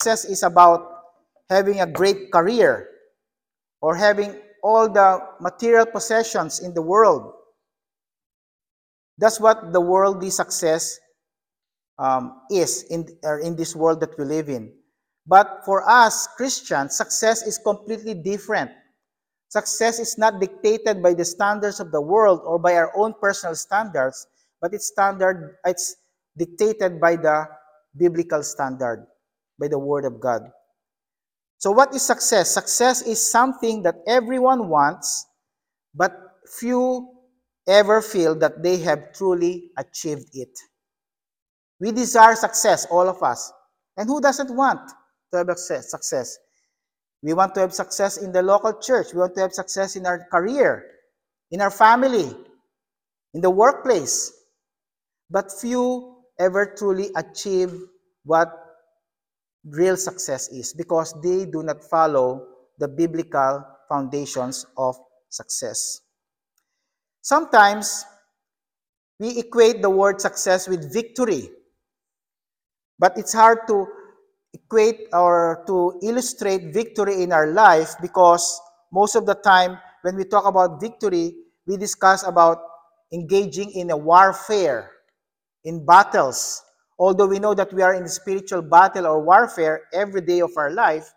success is about having a great career or having all the material possessions in the world. That's what the worldly success um, is in, or in this world that we live in. But for us Christians, success is completely different. Success is not dictated by the standards of the world or by our own personal standards, but it's standard it's dictated by the biblical standard, by the word of God. So what is success? Success is something that everyone wants, but few ever feel that they have truly achieved it. We desire success, all of us. And who doesn't want to have success? We want to have success in the local church. We want to have success in our career, in our family, in the workplace. But few ever truly achieve what real success is because they do not follow the biblical foundations of success. Sometimes we equate the word success with victory. But it's hard to equate or to illustrate victory in our life because most of the time when we talk about victory, we discuss about engaging in a warfare, in battles. Although we know that we are in a spiritual battle or warfare every day of our life,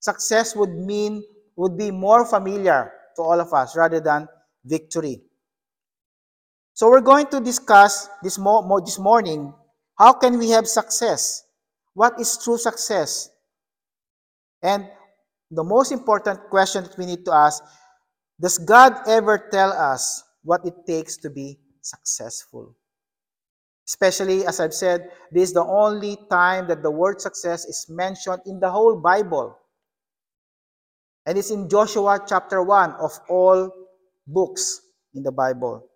success would mean would be more familiar to all of us rather than victory. So we're going to discuss this, mo- mo- this morning how can we have success? What is true success? And the most important question that we need to ask Does God ever tell us what it takes to be successful? Especially, as I've said, this is the only time that the word success is mentioned in the whole Bible. And it's in Joshua chapter 1 of all books in the Bible.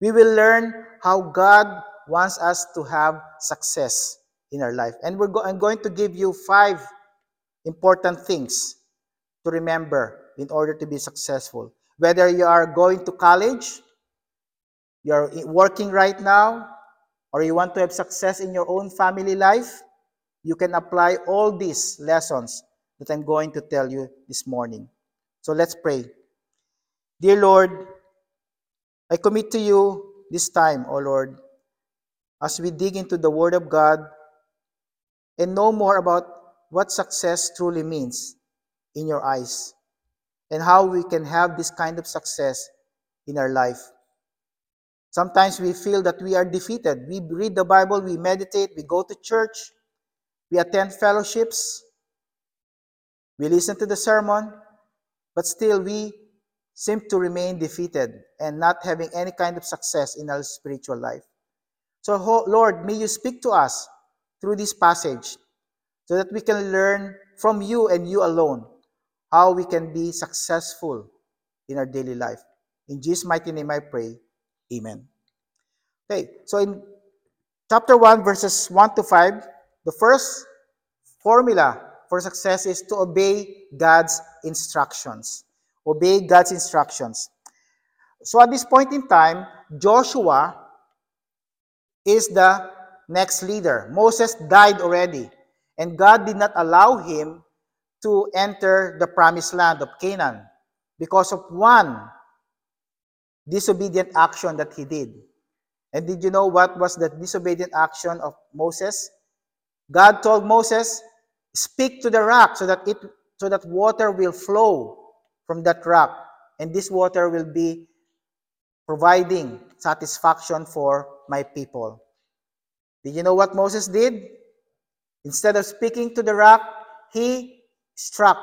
We will learn how God wants us to have success in our life. And we're go- I'm going to give you five important things to remember in order to be successful. Whether you are going to college, you're working right now, or you want to have success in your own family life, you can apply all these lessons that I'm going to tell you this morning. So let's pray. Dear Lord, I commit to you this time, O Lord, as we dig into the Word of God and know more about what success truly means in your eyes and how we can have this kind of success in our life. Sometimes we feel that we are defeated. We read the Bible, we meditate, we go to church, we attend fellowships, we listen to the sermon, but still we seem to remain defeated and not having any kind of success in our spiritual life. So, Lord, may you speak to us through this passage so that we can learn from you and you alone how we can be successful in our daily life. In Jesus' mighty name I pray. Amen. Okay, so in chapter 1, verses 1 to 5, the first formula for success is to obey God's instructions. Obey God's instructions. So at this point in time, Joshua is the next leader. Moses died already, and God did not allow him to enter the promised land of Canaan because of one disobedient action that he did. And did you know what was the disobedient action of Moses? God told Moses, "Speak to the rock so that it so that water will flow from that rock, and this water will be providing satisfaction for my people. Did you know what Moses did? Instead of speaking to the rock, he struck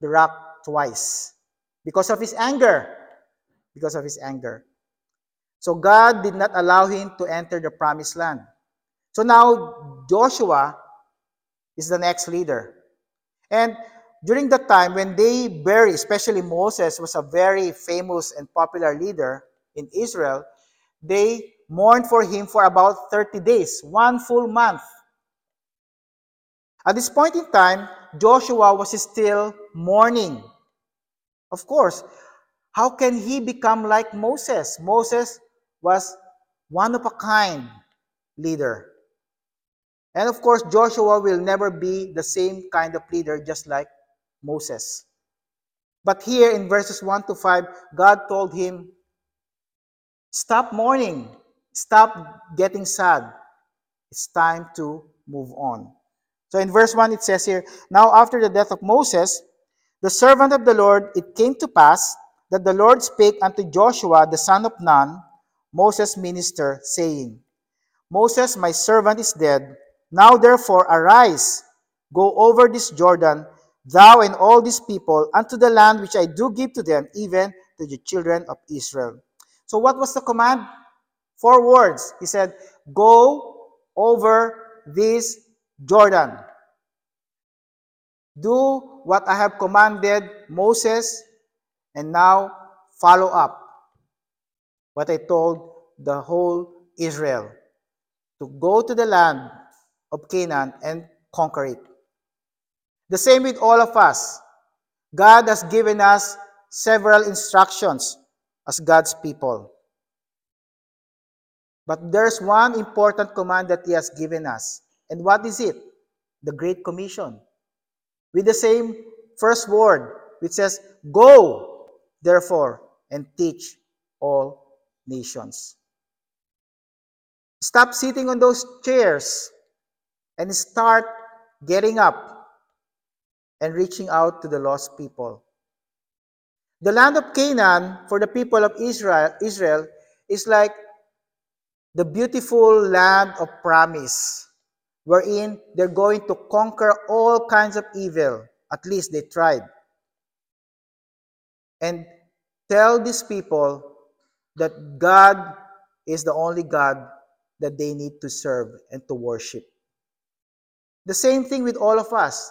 the rock twice because of his anger. Because of his anger. So God did not allow him to enter the promised land. So now Joshua is the next leader. And during that time when they buried, especially Moses was a very famous and popular leader in Israel, they mourned for him for about 30 days, one full month. At this point in time, Joshua was still mourning. Of course, how can he become like Moses? Moses was one of a kind leader. And of course, Joshua will never be the same kind of leader just like Moses. But here in verses 1 to 5, God told him, Stop mourning, stop getting sad. It's time to move on. So in verse 1, it says here, Now after the death of Moses, the servant of the Lord, it came to pass that the Lord spake unto Joshua the son of Nun, Moses' minister, saying, Moses, my servant, is dead. Now therefore arise, go over this Jordan, thou and all these people, unto the land which I do give to them, even to the children of Israel. So what was the command? Four words. He said, Go over this Jordan. Do what I have commanded Moses, and now follow up what I told the whole Israel to go to the land of Canaan and conquer it. The same with all of us. God has given us several instructions as God's people. But there's one important command that He has given us. And what is it? The Great Commission. With the same first word, which says, Go, therefore, and teach all nations. Stop sitting on those chairs and start getting up and reaching out to the lost people. The land of Canaan for the people of Israel, Israel is like the beautiful land of promise, wherein they're going to conquer all kinds of evil. At least they tried. And tell these people that God is the only God that they need to serve and to worship. The same thing with all of us.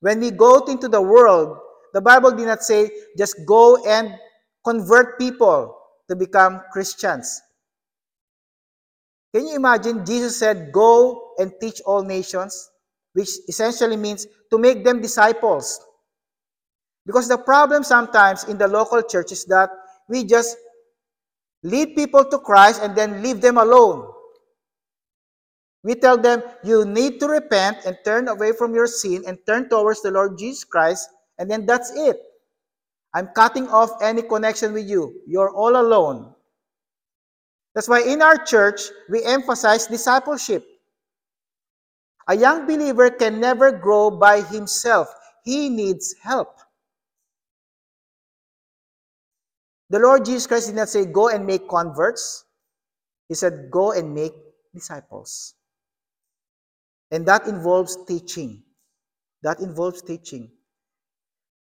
When we go into the world, the Bible did not say just go and convert people to become Christians. Can you imagine? Jesus said, Go and teach all nations, which essentially means to make them disciples. Because the problem sometimes in the local church is that we just lead people to Christ and then leave them alone. We tell them, you need to repent and turn away from your sin and turn towards the Lord Jesus Christ, and then that's it. I'm cutting off any connection with you. You're all alone. That's why in our church, we emphasize discipleship. A young believer can never grow by himself, he needs help. The Lord Jesus Christ did not say, Go and make converts. He said, Go and make disciples. And that involves teaching. That involves teaching.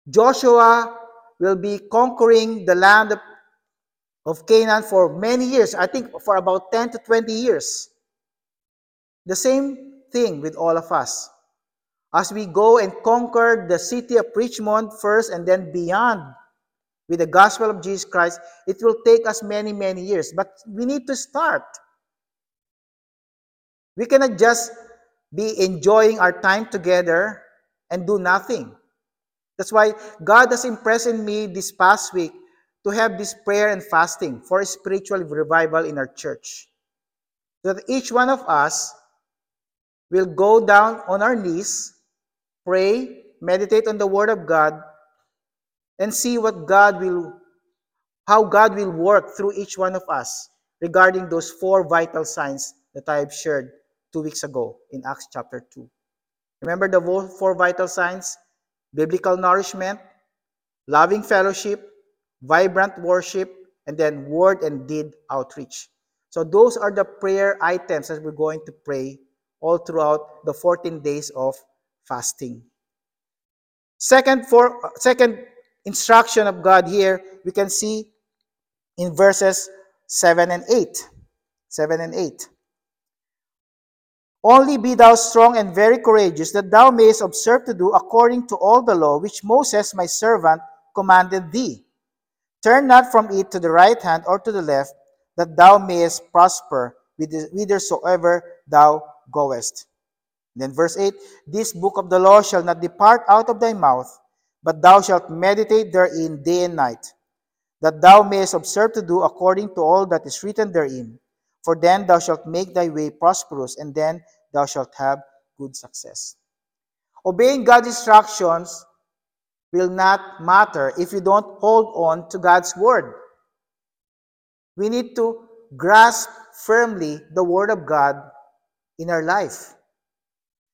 Joshua will be conquering the land of, Canaan for many years, I think for about 10 to 20 years. The same thing with all of us. As we go and conquer the city of Richmond first and then beyond with the gospel of Jesus Christ, it will take us many, many years. But we need to start. We cannot just be enjoying our time together and do nothing. That's why God has impressed in me this past week to have this prayer and fasting for spiritual revival in our church. So that each one of us will go down on our knees, pray, meditate on the Word of God, and see what God will, how God will work through each one of us regarding those four vital signs that I have shared two weeks ago in Acts chapter 2. Remember the four vital signs? Biblical nourishment, loving fellowship, vibrant worship, and then word and deed outreach. So those are the prayer items that we're going to pray all throughout the 14 days of fasting. Second, for, second instruction of God here, we can see in verses 7 and 8. 7 and 8. Only be thou strong and very courageous, that thou mayest observe to do according to all the law which Moses my servant commanded thee. Turn not from it to the right hand or to the left, that thou mayest prosper whithersoever thou goest. Then verse 8 This book of the law shall not depart out of thy mouth, but thou shalt meditate therein day and night, that thou mayest observe to do according to all that is written therein. For then thou shalt make thy way prosperous, and then thou shalt have good success. Obeying God's instructions will not matter if you don't hold on to God's word. We need to grasp firmly the word of God in our life.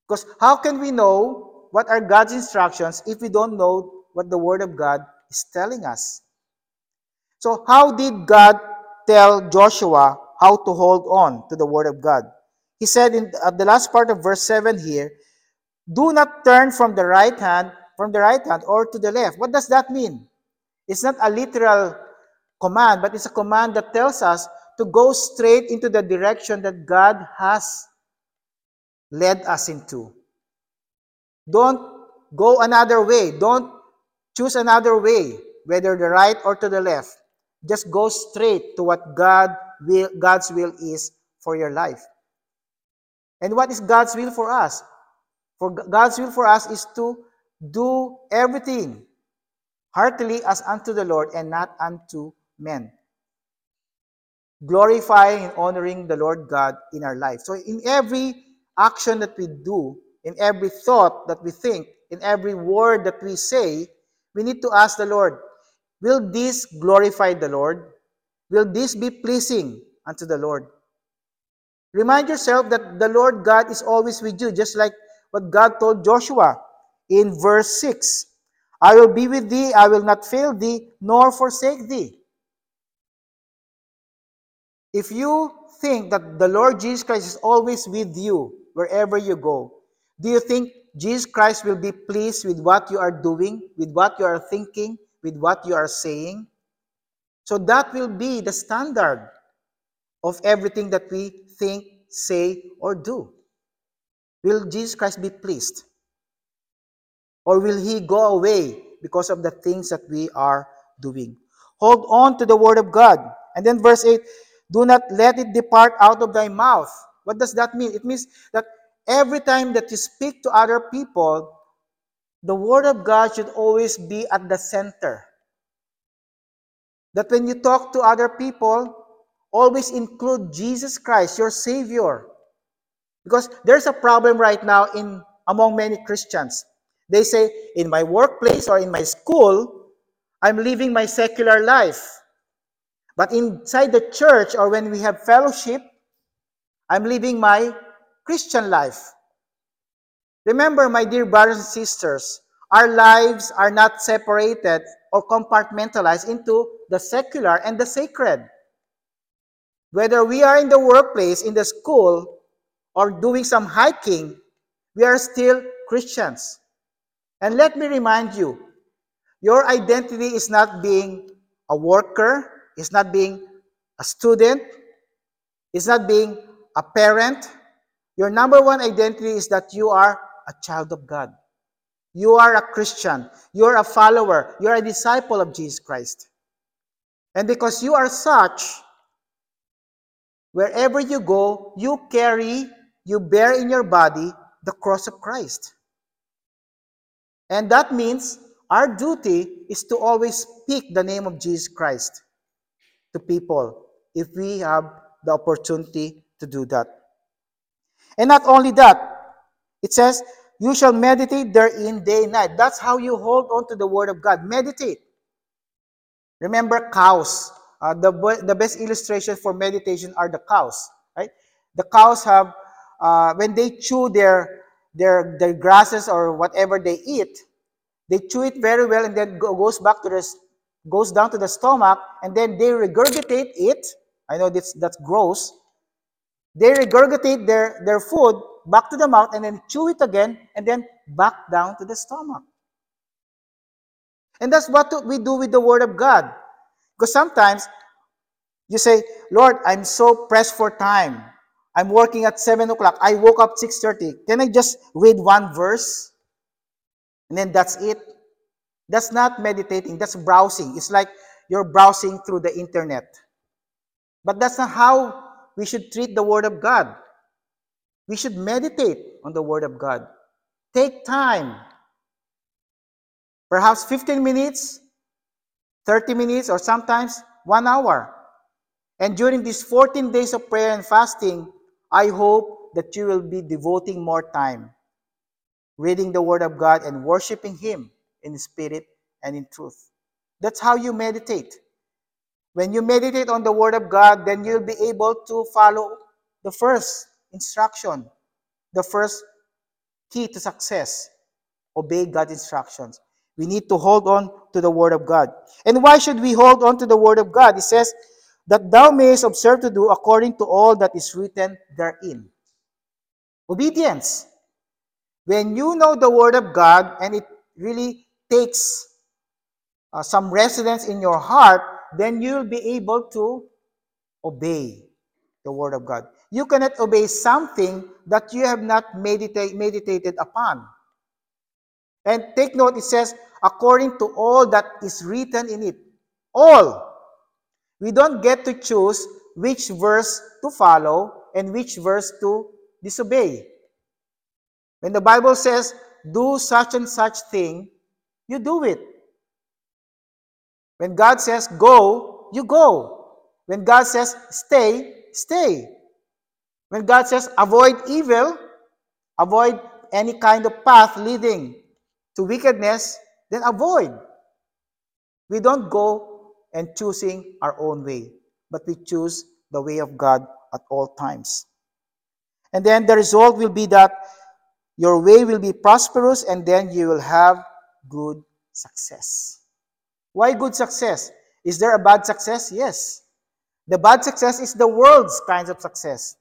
Because how can we know what are God's instructions if we don't know what the word of God is telling us? So, how did God tell Joshua how to hold on to the word of God? He said in at the last part of verse 7 here, do not turn from the right hand, from the right hand or to the left. What does that mean? It's not a literal command, but it's a command that tells us to go straight into the direction that God has led us into. Don't go another way. Don't choose another way, whether the right or to the left. Just go straight to what God will, God's will is for your life. And what is God's will for us? For God's will for us is to do everything heartily as unto the Lord and not unto men. Glorifying and honoring the Lord God in our life. So in every action that we do, in every thought that we think, in every word that we say, we need to ask the Lord, will this glorify the Lord? Will this be pleasing unto the Lord? Remind yourself that the Lord God is always with you, just like what God told Joshua in verse 6. I will be with thee, I will not fail thee, nor forsake thee. If you think that the Lord Jesus Christ is always with you wherever you go, do you think Jesus Christ will be pleased with what you are doing, with what you are thinking, with what you are saying? So that will be the standard of everything that we think, say, or do. Will Jesus Christ be pleased? Or will he go away because of the things that we are doing? Hold on to the word of God. And then verse 8 do not let it depart out of thy mouth. What does that mean? It means that every time that you speak to other people, the Word of God should always be at the center. That when you talk to other people, always include Jesus Christ, your Savior. Because there's a problem right now in among many Christians. They say, in my workplace or in my school, I'm living my secular life. But inside the church or when we have fellowship, I'm living my Christian life. Remember, my dear brothers and sisters, our lives are not separated or compartmentalized into the secular and the sacred. Whether we are in the workplace, in the school, or doing some hiking, we are still Christians. And let me remind you, your identity is not being a worker, is not being a student, is not being a parent. Your number one identity is that you are a child of God. You are a Christian. You're a follower. You're a disciple of Jesus Christ. And because you are such, wherever you go, you carry, you bear in your body the cross of Christ. And that means our duty is to always speak the name of Jesus Christ to people if we have the opportunity to do that. And not only that, it says, You shall meditate therein day and night. That's how you hold on to the Word of God. Meditate. Remember cows. Uh, the, the best illustration for meditation are the cows. Right? The cows have, uh, when they chew their, their, their grasses or whatever they eat, they chew it very well and then go, goes back to the goes down to the stomach, and then they regurgitate it. I know that's, that's gross. They regurgitate their, their food back to the mouth and then chew it again and then back down to the stomach. And that's what we do with the Word of God. Because sometimes you say, Lord, I'm so pressed for time. I'm working at 7 o'clock. I woke up 6.30. Can I just read one verse? And then that's it. That's not meditating, that's browsing. It's like you're browsing through the internet. But that's not how we should treat the Word of God. We should meditate on the Word of God. Take time. Perhaps 15 minutes, 30 minutes, or sometimes one hour. And during these 14 days of prayer and fasting, I hope that you will be devoting more time reading the Word of God and worshiping Him in spirit and in truth. That's how you meditate. When you meditate on the Word of God, then you'll be able to follow the first instruction, the first key to success obey God's instructions. We need to hold on to the Word of God. And why should we hold on to the Word of God? It says, that thou mayest observe to do according to all that is written therein. Obedience. When you know the Word of God and it really takes uh, some residence in your heart, then you'll be able to obey the Word of God. You cannot obey something that you have not medita- meditated upon. And take note, it says, according to all that is written in it. All. We don't get to choose which verse to follow and which verse to disobey. When the Bible says, do such and such thing, you do it. When God says go, you go. When God says stay, stay. When God says avoid evil, avoid any kind of path leading to wickedness, then avoid. We don't go and choosing our own way, but we choose the way of God at all times. And then the result will be that your way will be prosperous and then you will have good success. Why good success? Is there a bad success? Yes. The bad success is the world's kinds of success.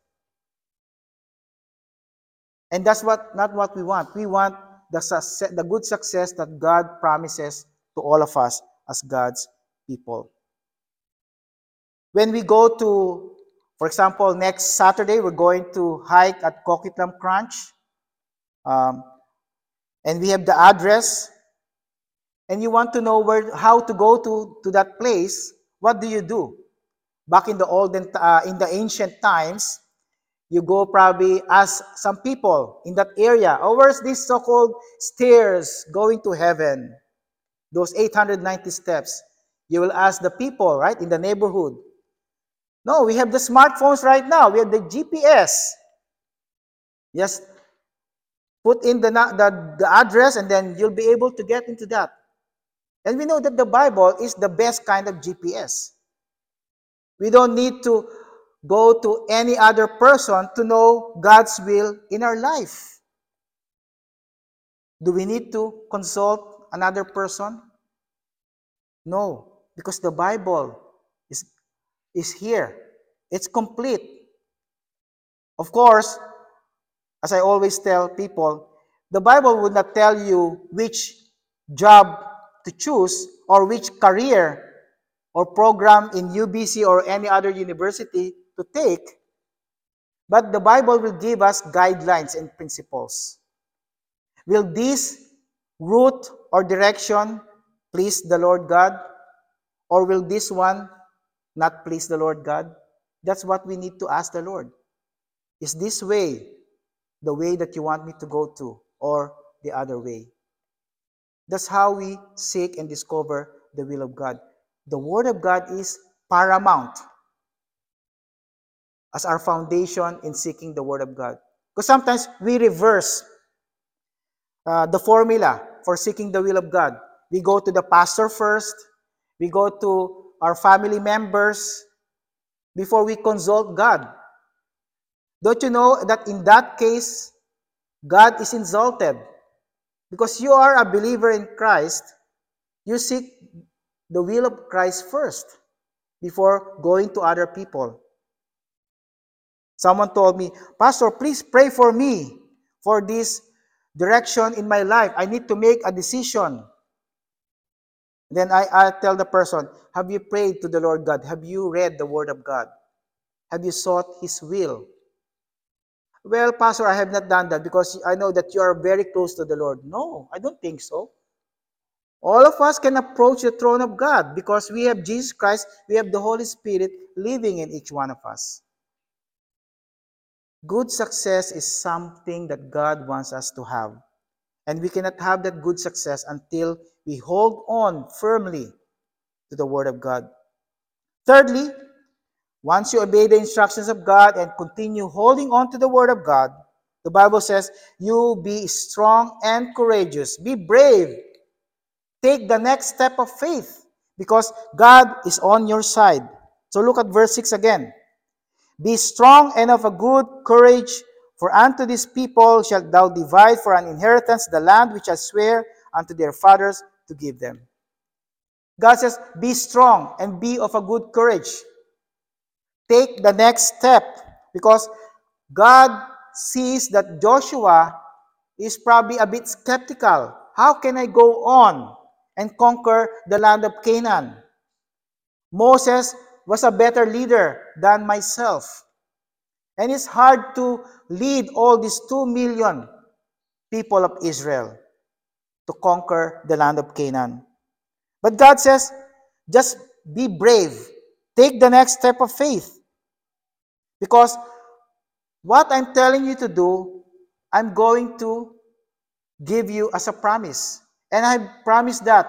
And that's what not what we want. We want the, success, the good success that God promises to all of us as God's people. When we go to, for example, next Saturday, we're going to hike at Coquitlam Crunch. Um, and we have the address. And you want to know where, how to go to, to that place, what do you do? Back in the olden, uh, in the ancient times, you go probably ask some people in that area, oh, where's this so-called stairs going to heaven? Those 890 steps. You will ask the people, right, in the neighborhood. No, we have the smartphones right now. We have the GPS. Just put in the, the, the address and then you'll be able to get into that. And we know that the Bible is the best kind of GPS. We don't need to go to any other person to know God's will in our life. Do we need to consult another person? No, because the Bible is, is here. It's complete. Of course, as I always tell people, the Bible would not tell you which job to choose or which career or program in UBC or any other university to take, but the Bible will give us guidelines and principles. Will this route or direction please the Lord God? Or will this one not please the Lord God? That's what we need to ask the Lord. Is this way the way that you want me to go to, or the other way? That's how we seek and discover the will of God. The Word of God is paramount as our foundation in seeking the Word of God. Because sometimes we reverse uh, the formula for seeking the will of God. We go to the pastor first, we go to our family members before we consult God. Don't you know that in that case, God is insulted? Because you are a believer in Christ, you seek the will of Christ first before going to other people. Someone told me, Pastor, please pray for me for this direction in my life. I need to make a decision. Then I, I tell the person, Have you prayed to the Lord God? Have you read the Word of God? Have you sought His will? Well, Pastor, I have not done that because I know that you are very close to the Lord. No, I don't think so. All of us can approach the throne of God because we have Jesus Christ, we have the Holy Spirit living in each one of us. Good success is something that God wants us to have. And we cannot have that good success until we hold on firmly to the Word of God. Thirdly, Once you obey the instructions of God and continue holding on to the Word of God, the Bible says, you be strong and courageous. Be brave. Take the next step of faith because God is on your side. So look at verse 6 again. Be strong and of a good courage, for unto this people shalt thou divide for an inheritance the land which I swear unto their fathers to give them. God says, Be strong and be of a good courage. Take the next step because God sees that Joshua is probably a bit skeptical. How can I go on and conquer the land of Canaan? Moses was a better leader than myself. And it's hard to lead all these two million people of Israel to conquer the land of Canaan. But God says, just be brave. Take the next step of faith. Because what I'm telling you to do, I'm going to give you as a promise. And I promised that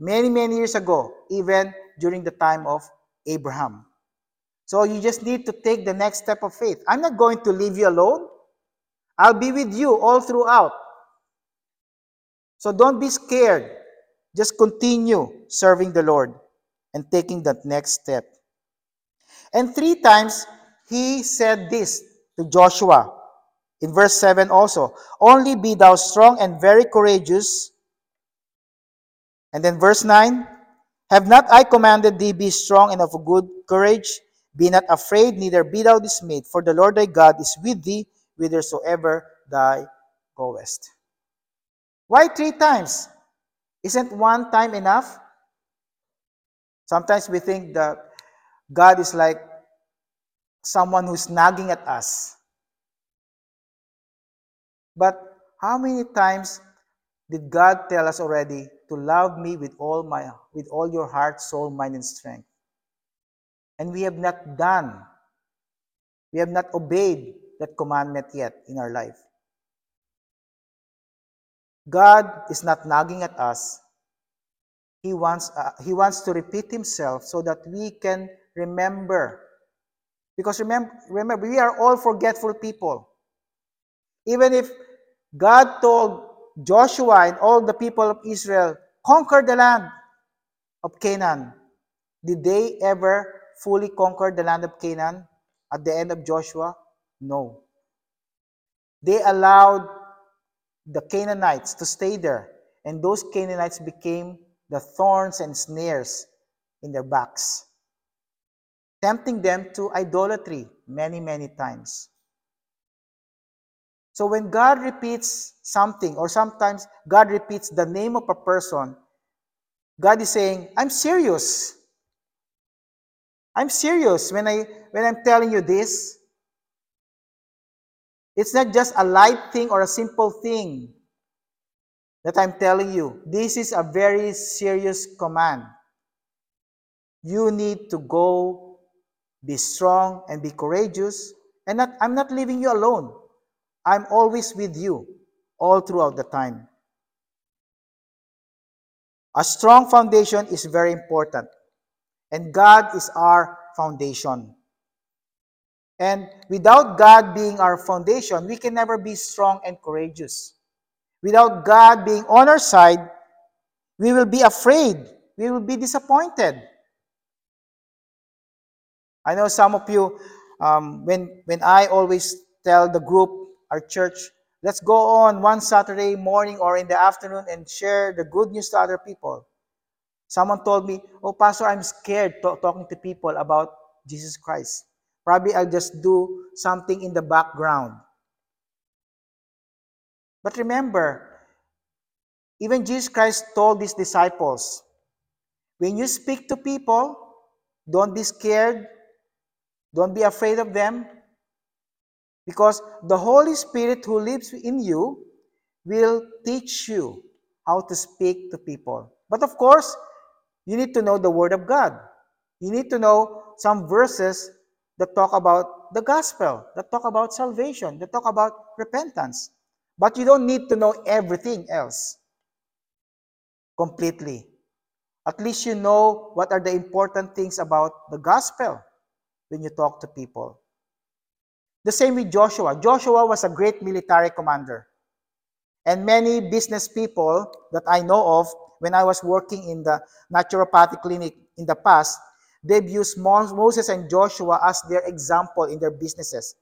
many, many years ago, even during the time of Abraham. So you just need to take the next step of faith. I'm not going to leave you alone. I'll be with you all throughout. So don't be scared. Just continue serving the Lord and taking that next step. And three times he said this to Joshua. In verse 7 also, Only be thou strong and very courageous. And then verse 9, Have not I commanded thee, be strong and of good courage? Be not afraid, neither be thou dismayed, for the Lord thy God is with thee whithersoever thou goest. Why three times? Isn't one time enough? Sometimes we think that God is like someone who's nagging at us. But how many times did God tell us already to love me with all my with all your heart, soul, mind, and strength? And we have not done. We have not obeyed that commandment yet in our life. God is not nagging at us. He wants, uh, he wants to repeat himself so that we can remember. Because remember, remember, we are all forgetful people. Even if God told Joshua and all the people of Israel, conquer the land of Canaan, did they ever fully conquer the land of Canaan at the end of Joshua? No. They allowed the Canaanites to stay there, and those Canaanites became the thorns and snares in their backs, tempting them to idolatry many, many times. So when God repeats something, or sometimes God repeats the name of a person, God is saying, I'm serious. I'm serious when I when I'm telling you this. It's not just a light thing or a simple thing that I'm telling you. This is a very serious command. You need to go, be strong, and be courageous. And not, I'm not leaving you alone. I'm always with you all throughout the time. A strong foundation is very important. And God is our foundation. And without God being our foundation, we can never be strong and courageous. Without God being on our side, we will be afraid. We will be disappointed. I know some of you, um, when, when I always tell the group, our church, let's go on one Saturday morning or in the afternoon and share the good news to other people. Someone told me, Oh, Pastor, I'm scared to- talking to people about Jesus Christ. Probably I'll just do something in the background. But remember, even Jesus Christ told his disciples, when you speak to people, don't be scared, don't be afraid of them, because the Holy Spirit who lives in you will teach you how to speak to people. But of course, you need to know the Word of God. You need to know some verses that talk about the gospel, that talk about salvation, that talk about repentance. But you don't need to know everything else completely. At least you know what are the important things about the gospel. when you talk to people. The same with Joshua. Joshua was a great military commander. And many business people that I know of, when I was working in the naturopathy clinic in the past, they've used Moses and Joshua as their example in their businesses.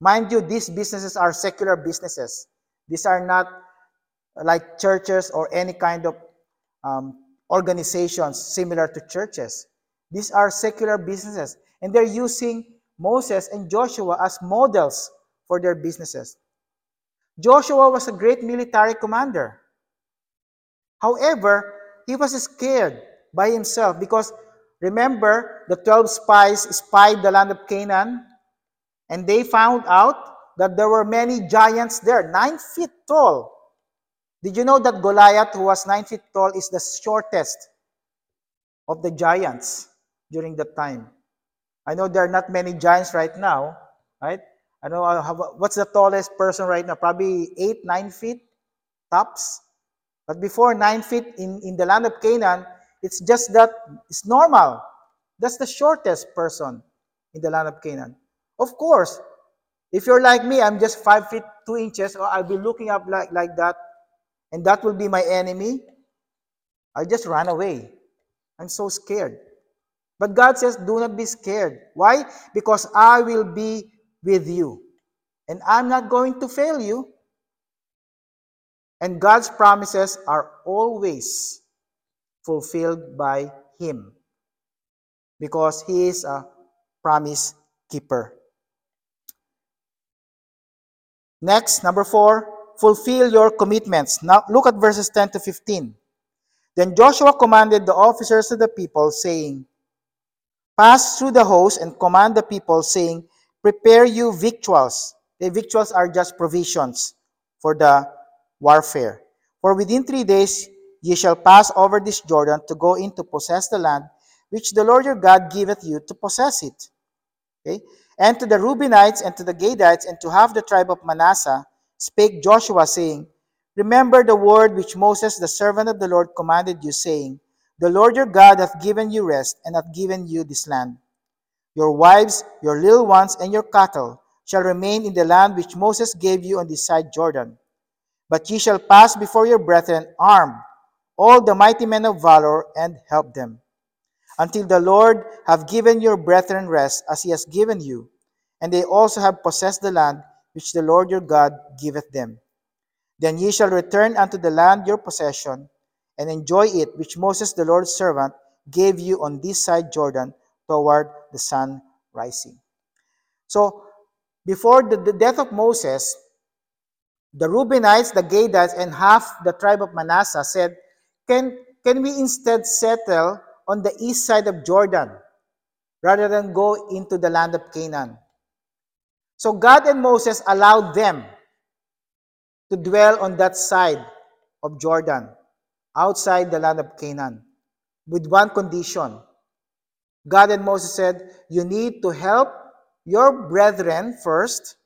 Mind you, these businesses are secular businesses. These are not like churches or any kind of um, organizations similar to churches. These are secular businesses, and they're using Moses and Joshua as models for their businesses. Joshua was a great military commander. However, he was scared by himself because remember, the 12 spies spied the land of Canaan and they found out that there were many giants there, nine feet tall. Did you know that Goliath, who was nine feet tall, is the shortest of the giants during that time? I know there are not many giants right now, right? I know uh, what's the tallest person right now? Probably eight, nine feet tops. But before nine feet in, in the land of Canaan, it's just that it's normal. That's the shortest person in the land of Canaan. Of course, if you're like me, I'm just five feet two inches, or I'll be looking up like, like that and that will be my enemy, I'll just run away. I'm so scared. But God says, do not be scared. Why? Because I will be with you. And I'm not going to fail you. And God's promises are always fulfilled by Him because He is a promise keeper. Next, number four, fulfill your commitments. Now look at verses 10 to 15. Then Joshua commanded the officers of the people, saying, Pass through the host and command the people, saying, Prepare you victuals. The victuals are just provisions for the warfare. For within three days ye shall pass over this Jordan to go in to possess the land which the Lord your God giveth you to possess it. Okay? And to the Reubenites and to the Gadites and to half the tribe of Manasseh, spake Joshua, saying, Remember the word which Moses, the servant of the Lord, commanded you, saying, The Lord your God hath given you rest, and hath given you this land. Your wives, your little ones, and your cattle shall remain in the land which Moses gave you on this side Jordan. But ye shall pass before your brethren armed, all the mighty men of valor, and help them, until the Lord have given your brethren rest, as he has given you, and they also have possessed the land which the Lord your God giveth them. Then ye shall return unto the land your possession, and enjoy it which Moses the Lord's servant gave you on this side Jordan toward the sun rising. So, before the, the death of Moses, the Reubenites, the Gadites, and half the tribe of Manasseh said, can, can we instead settle on the east side of Jordan rather than go into the land of Canaan? So God and Moses allowed them to dwell on that side of Jordan, outside the land of Canaan, with one condition. God and Moses said, You need to help your brethren first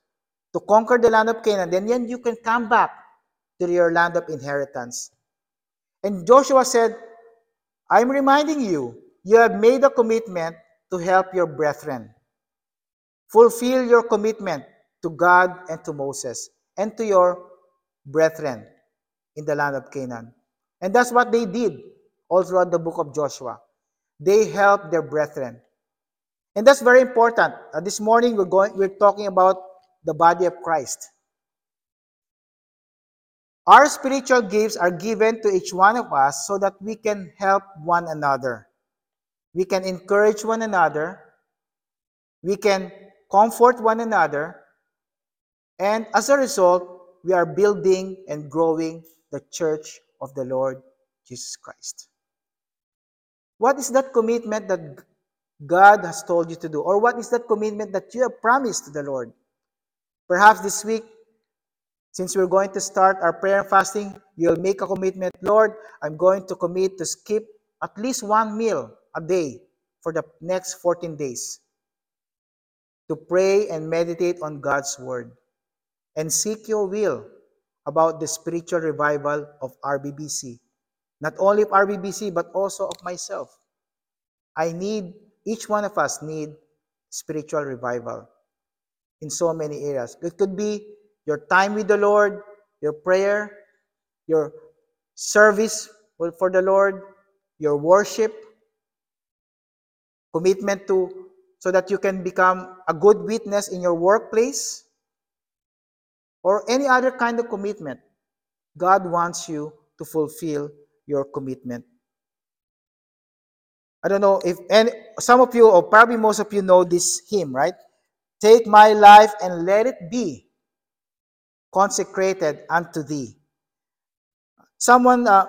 to conquer the land of Canaan, then, then you can come back to your land of inheritance. And Joshua said, I'm reminding you, you have made a commitment to help your brethren. Fulfill your commitment to God and to Moses and to your brethren in the land of Canaan. And that's what they did all throughout the book of Joshua. They helped their brethren. And that's very important. Uh, this morning we're going we're talking about the body of Christ. Our spiritual gifts are given to each one of us so that we can help one another. We can encourage one another. We can comfort one another. And as a result, we are building and growing the church of the Lord Jesus Christ. What is that commitment that God has told you to do? Or what is that commitment that you have promised to the Lord? Perhaps this week, since we're going to start our prayer and fasting, you'll make a commitment, Lord, I'm going to commit to skip at least one meal a day for the next 14 days to pray and meditate on God's Word and seek your will about the spiritual revival of RBBC. Not only of RBBC, but also of myself. I need, each one of us need spiritual revival in so many areas. It could be your time with the Lord, your prayer, your service for the Lord, your worship, commitment to so that you can become a good witness in your workplace or any other kind of commitment. God wants you to fulfill your commitment. I don't know if any some of you or probably most of you know this hymn, right? Take my life and let it be consecrated unto thee. Someone, uh,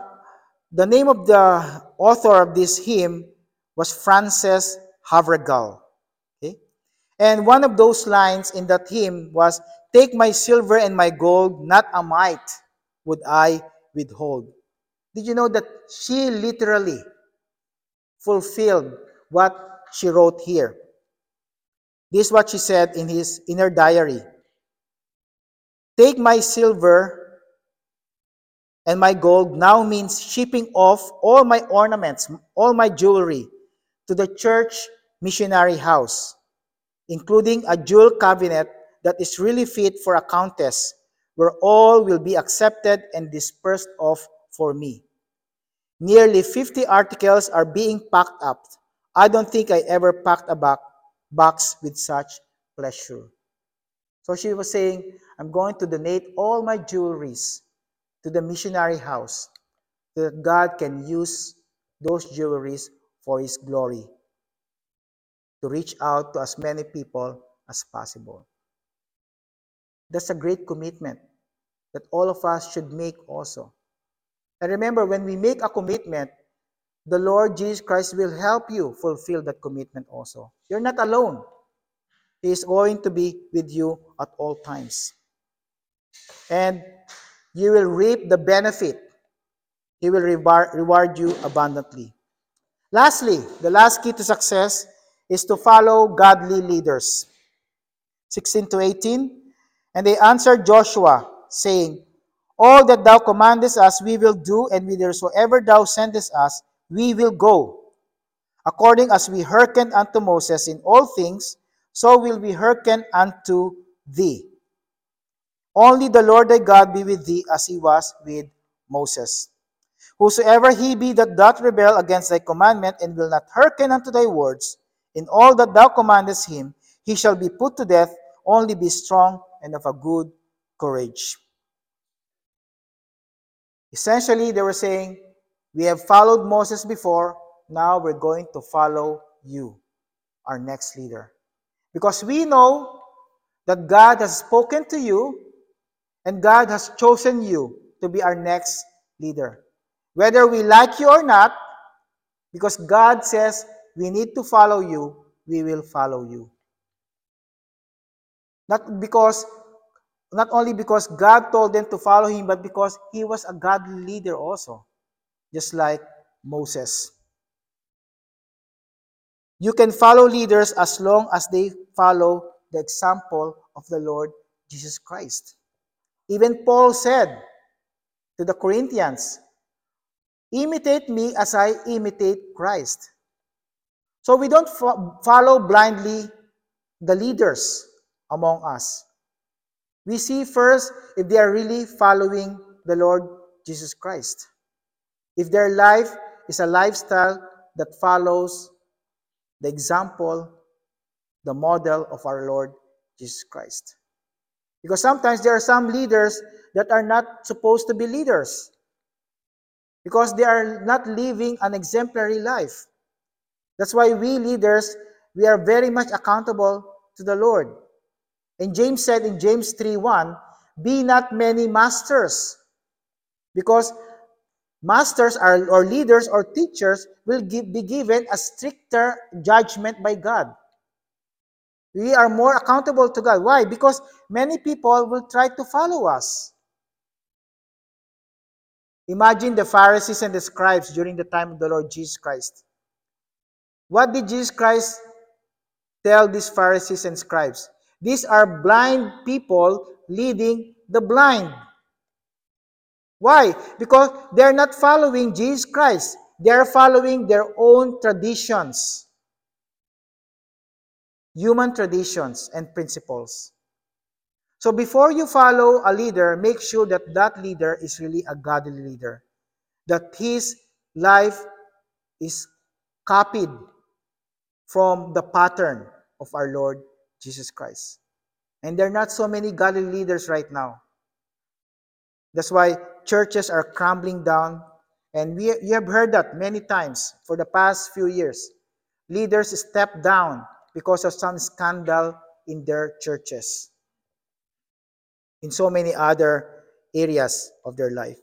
the name of the author of this hymn was Frances Havergal. Okay? And one of those lines in that hymn was, Take my silver and my gold, not a mite would I withhold. Did you know that she literally fulfilled what she wrote here? This is what she said in, his, in her diary. Take my silver and my gold now means shipping off all my ornaments, all my jewelry to the church missionary house, including a jewel cabinet that is really fit for a countess, where all will be accepted and dispersed off for me. Nearly 50 articles are being packed up. I don't think I ever packed a box with such pleasure. So she was saying, I'm going to donate all my jewelries to the missionary house so that God can use those jewelries for His glory to reach out to as many people as possible. That's a great commitment that all of us should make also. And remember, when we make a commitment, the Lord Jesus Christ will help you fulfill that commitment also. You're not alone. He is going to be with you at all times. And you will reap the benefit. He will reward you abundantly. Lastly, the last key to success is to follow godly leaders. 16 to 18. And they answered Joshua, saying, All that thou commandest us we will do, and whithersoever thou sendest us, we will go. According as we hearkened unto Moses in all things, so will we hearken unto thee. Only the Lord thy God be with thee as he was with Moses. Whosoever he be that doth rebel against thy commandment and will not hearken unto thy words, in all that thou commandest him, he shall be put to death. Only be strong and of a good courage. Essentially, they were saying, We have followed Moses before, now we're going to follow you, our next leader. Because we know that God has spoken to you and God has chosen you to be our next leader. Whether we like you or not, because God says we need to follow you, we will follow you. Not because not only because God told them to follow him, but because he was a godly leader also, just like Moses. You can follow leaders as long as they follow the example of the Lord Jesus Christ. Even Paul said to the Corinthians, Imitate me as I imitate Christ. So we don't fo- follow blindly the leaders among us. We see first if they are really following the Lord Jesus Christ. If their life is a lifestyle that follows the example, the model of our Lord Jesus Christ. Because sometimes there are some leaders that are not supposed to be leaders because they are not living an exemplary life. That's why we leaders, we are very much accountable to the Lord. And James said in James 3:1, "Be not many masters." Because masters are, or leaders or teachers will give, be given a stricter judgment by God. We are more accountable to God. Why? Because many people will try to follow us. Imagine the Pharisees and the scribes during the time of the Lord Jesus Christ. What did Jesus Christ tell these Pharisees and scribes? These are blind people leading the blind. Why? Because they're not following Jesus Christ. They're following their own traditions. Human traditions and principles. So before you follow a leader, make sure that that leader is really a godly leader, that his life is copied from the pattern of our Lord Jesus Christ. And there are not so many godly leaders right now. That's why churches are crumbling down. And we, you have heard that many times for the past few years. Leaders step down because of some scandal in their churches, in so many other areas of their life.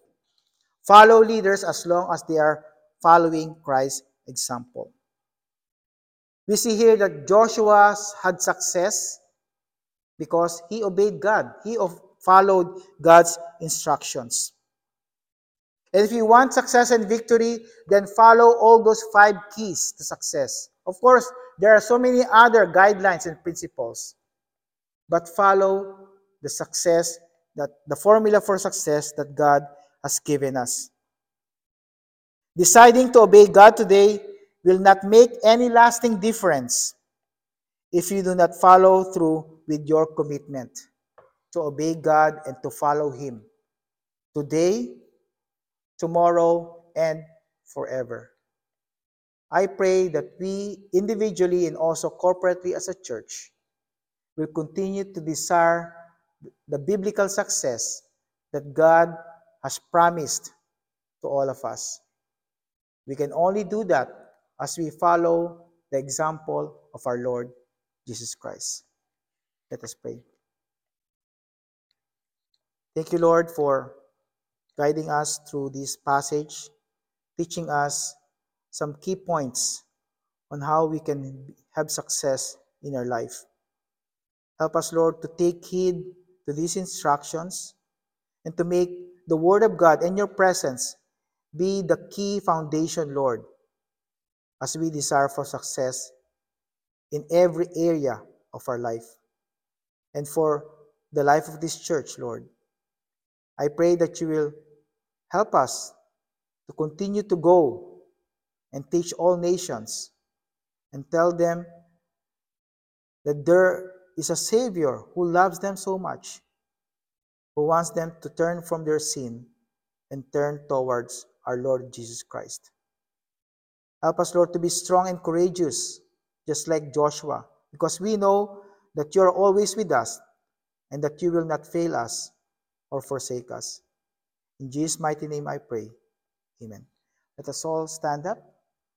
Follow leaders as long as they are following Christ's example. We see here that Joshua had success because he obeyed God. He followed God's instructions. And if you want success and victory, then follow all those five keys to success. Of course, there are so many other guidelines and principles, but follow the success that the formula for success that God has given us. Deciding to obey God today will not make any lasting difference if you do not follow through with your commitment to obey God and to follow Him today, tomorrow, and forever. I pray that we individually and also corporately as a church will continue to desire the biblical success that God has promised to all of us. We can only do that as we follow the example of our Lord Jesus Christ. Let us pray. Thank you, Lord, for guiding us through this passage, teaching us some key points on how we can have success in our life. Help us, Lord, to take heed to these instructions and to make the Word of God and your presence be the key foundation, Lord, as we desire for success in every area of our life and for the life of this church, Lord. I pray that you will help us to continue to go and teach all nations and tell them that there is a Savior who loves them so much, who wants them to turn from their sin and turn towards our Lord Jesus Christ. Help us, Lord, to be strong and courageous, just like Joshua, because we know that you are always with us and that you will not fail us or forsake us. In Jesus' mighty name I pray. Amen. Let us all stand up.